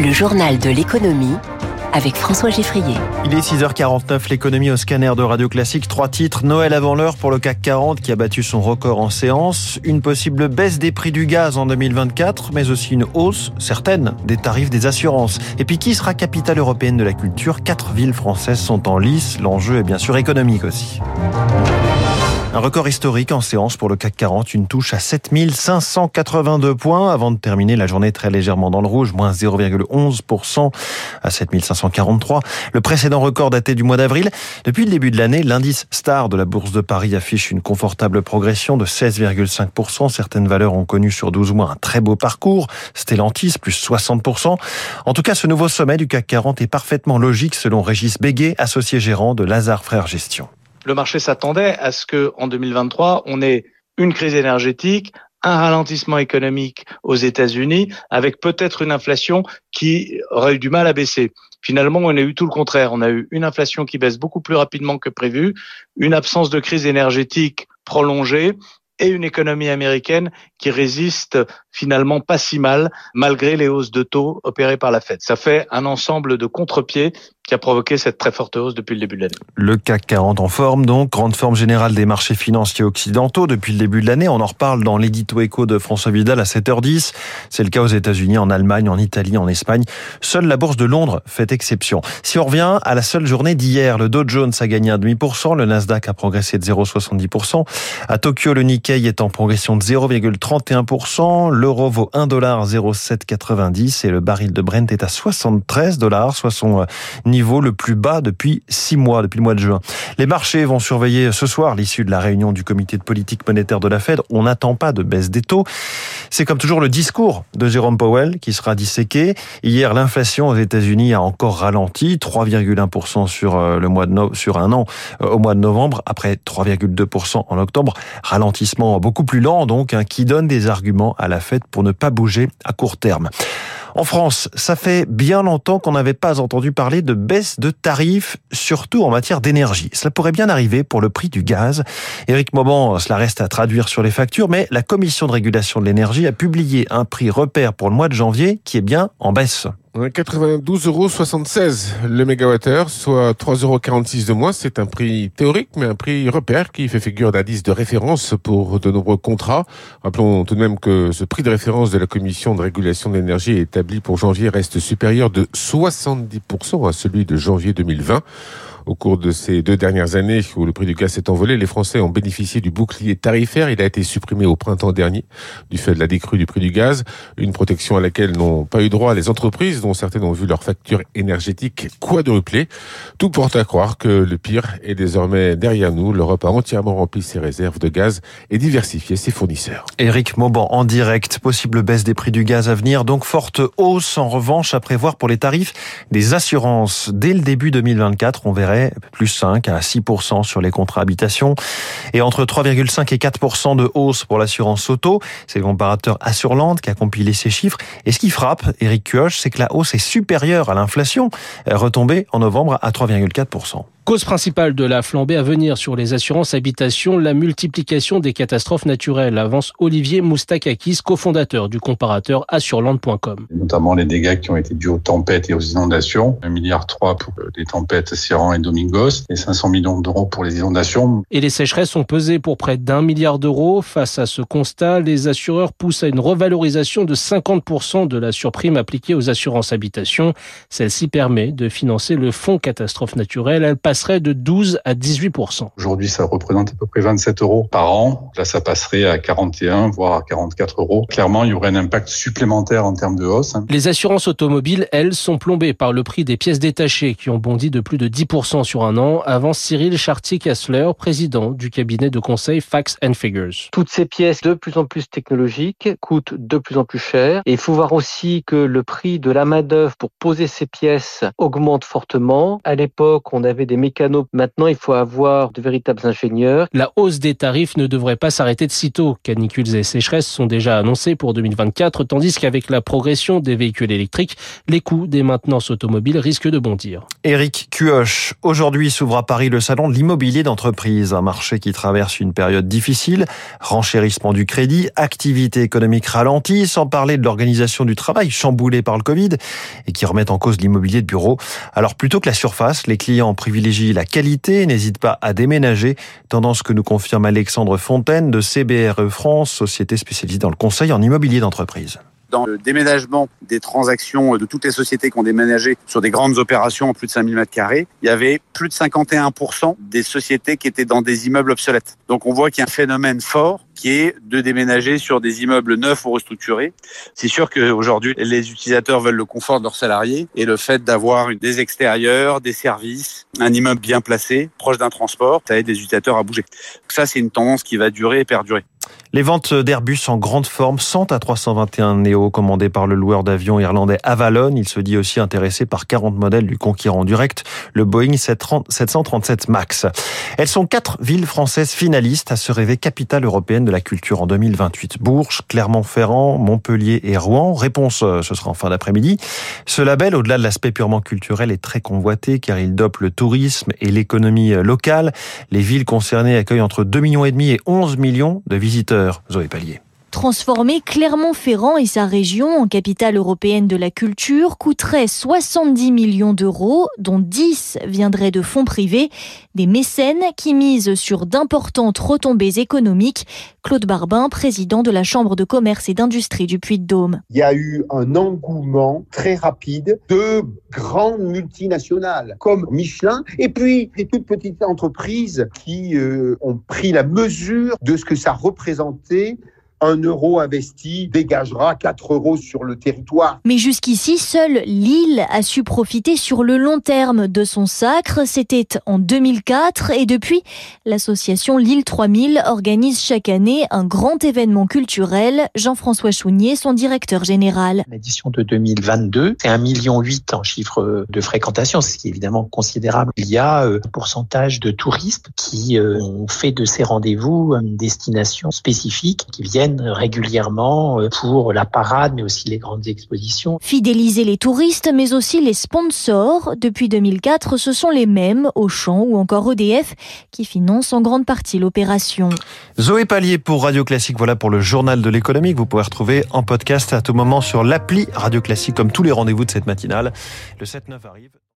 Le journal de l'économie avec François Geffrier. Il est 6h49, l'économie au scanner de Radio Classique. Trois titres. Noël avant l'heure pour le CAC 40 qui a battu son record en séance. Une possible baisse des prix du gaz en 2024, mais aussi une hausse certaine des tarifs des assurances. Et puis qui sera capitale européenne de la culture? Quatre villes françaises sont en lice. L'enjeu est bien sûr économique aussi. Un record historique en séance pour le CAC 40, une touche à 7582 points avant de terminer la journée très légèrement dans le rouge, moins 0,11% à 7543. Le précédent record daté du mois d'avril. Depuis le début de l'année, l'indice star de la Bourse de Paris affiche une confortable progression de 16,5%. Certaines valeurs ont connu sur 12 mois un très beau parcours. Stellantis, plus 60%. En tout cas, ce nouveau sommet du CAC 40 est parfaitement logique selon Régis Béguet, associé gérant de Lazare Frères Gestion le marché s'attendait à ce que en 2023, on ait une crise énergétique, un ralentissement économique aux États-Unis, avec peut-être une inflation qui aurait eu du mal à baisser. Finalement, on a eu tout le contraire. On a eu une inflation qui baisse beaucoup plus rapidement que prévu, une absence de crise énergétique prolongée et une économie américaine qui résiste finalement pas si mal malgré les hausses de taux opérées par la Fed. Ça fait un ensemble de contre-pieds qui a provoqué cette très forte hausse depuis le début de l'année. Le CAC 40 en forme donc, grande forme générale des marchés financiers occidentaux depuis le début de l'année. On en reparle dans l'édito écho de François Vidal à 7h10. C'est le cas aux États-Unis, en Allemagne, en Italie, en Espagne. Seule la bourse de Londres fait exception. Si on revient à la seule journée d'hier, le Dow Jones a gagné un demi pour cent, le Nasdaq a progressé de 0,70%. À Tokyo, le Nikkei est en progression de 0,31%. L'euro vaut 1 dollar 0,790 et le baril de Brent est à 73 dollars, soit son niveau niveau le plus bas depuis six mois, depuis le mois de juin. Les marchés vont surveiller ce soir l'issue de la réunion du comité de politique monétaire de la Fed. On n'attend pas de baisse des taux. C'est comme toujours le discours de Jérôme Powell qui sera disséqué. Hier, l'inflation aux États-Unis a encore ralenti, 3,1% sur euh, le mois de sur un an euh, au mois de novembre, après 3,2% en octobre. Ralentissement beaucoup plus lent donc, hein, qui donne des arguments à la Fed pour ne pas bouger à court terme. En France, ça fait bien longtemps qu'on n'avait pas entendu parler de baisse de tarifs, surtout en matière d'énergie. Cela pourrait bien arriver pour le prix du gaz. Éric Mauban, cela reste à traduire sur les factures, mais la Commission de régulation de l'énergie a publié un prix repère pour le mois de janvier qui est bien en baisse. 92,76 euros le mégawattheure, soit 3,46 euros de moins. C'est un prix théorique, mais un prix repère qui fait figure d'indice de référence pour de nombreux contrats. Rappelons tout de même que ce prix de référence de la Commission de régulation de l'énergie établi pour janvier reste supérieur de 70% à celui de janvier 2020. Au cours de ces deux dernières années où le prix du gaz s'est envolé, les Français ont bénéficié du bouclier tarifaire. Il a été supprimé au printemps dernier du fait de la décrue du prix du gaz, une protection à laquelle n'ont pas eu droit les entreprises dont certaines ont vu leur facture énergétique quadrupler. Tout porte à croire que le pire est désormais derrière nous. L'Europe a entièrement rempli ses réserves de gaz et diversifié ses fournisseurs. Éric Mauban en direct. Possible baisse des prix du gaz à venir. Donc forte hausse en revanche à prévoir pour les tarifs des assurances. Dès le début 2024, on verrait plus 5 à 6% sur les contrats habitation et entre 3,5 et 4% de hausse pour l'assurance auto. C'est le comparateur Assurland qui a compilé ces chiffres. Et ce qui frappe, Eric Kioch, c'est que la hausse est supérieure à l'inflation, retombée en novembre à 3,4%. Cause principale de la flambée à venir sur les assurances habitation, la multiplication des catastrophes naturelles, avance Olivier Moustakakis, cofondateur du comparateur assurland.com. Notamment les dégâts qui ont été dus aux tempêtes et aux inondations. 1,3 milliard pour les tempêtes Serran et Domingos et 500 millions d'euros pour les inondations. Et les sécheresses ont pesé pour près d'un milliard d'euros. Face à ce constat, les assureurs poussent à une revalorisation de 50% de la surprime appliquée aux assurances habitation. Celle-ci permet de financer le fonds catastrophe naturelle. Elle passe passerait de 12 à 18 Aujourd'hui, ça représente à peu près 27 euros par an. Là, ça passerait à 41, voire à 44 euros. Clairement, il y aurait un impact supplémentaire en termes de hausse. Les assurances automobiles, elles, sont plombées par le prix des pièces détachées qui ont bondi de plus de 10% sur un an, avant Cyril Chartier-Kassler, président du cabinet de conseil Facts and Figures. Toutes ces pièces de plus en plus technologiques coûtent de plus en plus cher. Et il faut voir aussi que le prix de la main-d'œuvre pour poser ces pièces augmente fortement. À l'époque, on avait des mécanos. Maintenant, il faut avoir de véritables ingénieurs. La hausse des tarifs ne devrait pas s'arrêter de sitôt. Canicules et sécheresses sont déjà annoncées pour 2024, tandis qu'avec la progression des véhicules électriques, les coûts des maintenances automobiles risquent de bondir. Éric Cuoche, aujourd'hui s'ouvre à Paris le salon de l'immobilier d'entreprise, un marché qui traverse une période difficile, renchérissement du crédit, activité économique ralentie, sans parler de l'organisation du travail chamboulée par le Covid et qui remet en cause l'immobilier de bureau. Alors plutôt que la surface, les clients privilégient la qualité, n'hésitent pas à déménager, tendance que nous confirme Alexandre Fontaine de CBRE France, société spécialisée dans le conseil en immobilier d'entreprise dans le déménagement des transactions de toutes les sociétés qui ont déménagé sur des grandes opérations en plus de 5000 mètres carrés, il y avait plus de 51% des sociétés qui étaient dans des immeubles obsolètes. Donc on voit qu'il y a un phénomène fort qui est de déménager sur des immeubles neufs ou restructurés. C'est sûr qu'aujourd'hui, les utilisateurs veulent le confort de leurs salariés et le fait d'avoir des extérieurs, des services, un immeuble bien placé, proche d'un transport, ça aide les utilisateurs à bouger. Ça, c'est une tendance qui va durer et perdurer. Les ventes d'Airbus en grande forme, 100 à 321 Neo commandés par le loueur d'avions irlandais Avalon. Il se dit aussi intéressé par 40 modèles du conquérant direct, le Boeing 737 MAX. Elles sont quatre villes françaises finalistes à se rêver capitale européenne de la culture en 2028. Bourges, Clermont-Ferrand, Montpellier et Rouen. Réponse, euh, ce sera en fin d'après-midi. Ce label, au-delà de l'aspect purement culturel, est très convoité car il dope le tourisme et l'économie locale. Les villes concernées accueillent entre 2 millions et demi et 11 millions de visiteurs Zoé Pallier. Transformer Clermont-Ferrand et sa région en capitale européenne de la culture coûterait 70 millions d'euros, dont 10 viendraient de fonds privés, des mécènes qui misent sur d'importantes retombées économiques. Claude Barbin, président de la Chambre de commerce et d'industrie du Puy-de-Dôme. Il y a eu un engouement très rapide de grandes multinationales comme Michelin et puis des toutes petites entreprises qui euh, ont pris la mesure de ce que ça représentait un euro investi dégagera 4 euros sur le territoire. Mais jusqu'ici, seule Lille a su profiter sur le long terme de son sacre. C'était en 2004 et depuis, l'association Lille 3000 organise chaque année un grand événement culturel. Jean-François Chounier, son directeur général. L'édition de 2022, c'est 1,8 million en chiffre de fréquentation, ce qui est évidemment considérable. Il y a euh, un pourcentage de touristes qui euh, ont fait de ces rendez-vous une destination spécifique, qui viennent régulièrement euh, pour la parade, mais aussi les grandes expositions. Fidéliser les touristes, mais aussi les sponsors. Depuis 2004, ce sont les mêmes, Auchan ou encore EDF, qui financent en grande partie l'opération. Zoé Pallier pour Radio Classique. Voilà pour le journal de l'économie que vous pouvez retrouver en podcast à tout moment sur l'appli Radio Classique, comme tous les rendez-vous de cette matinale. Le 7-9 arrive.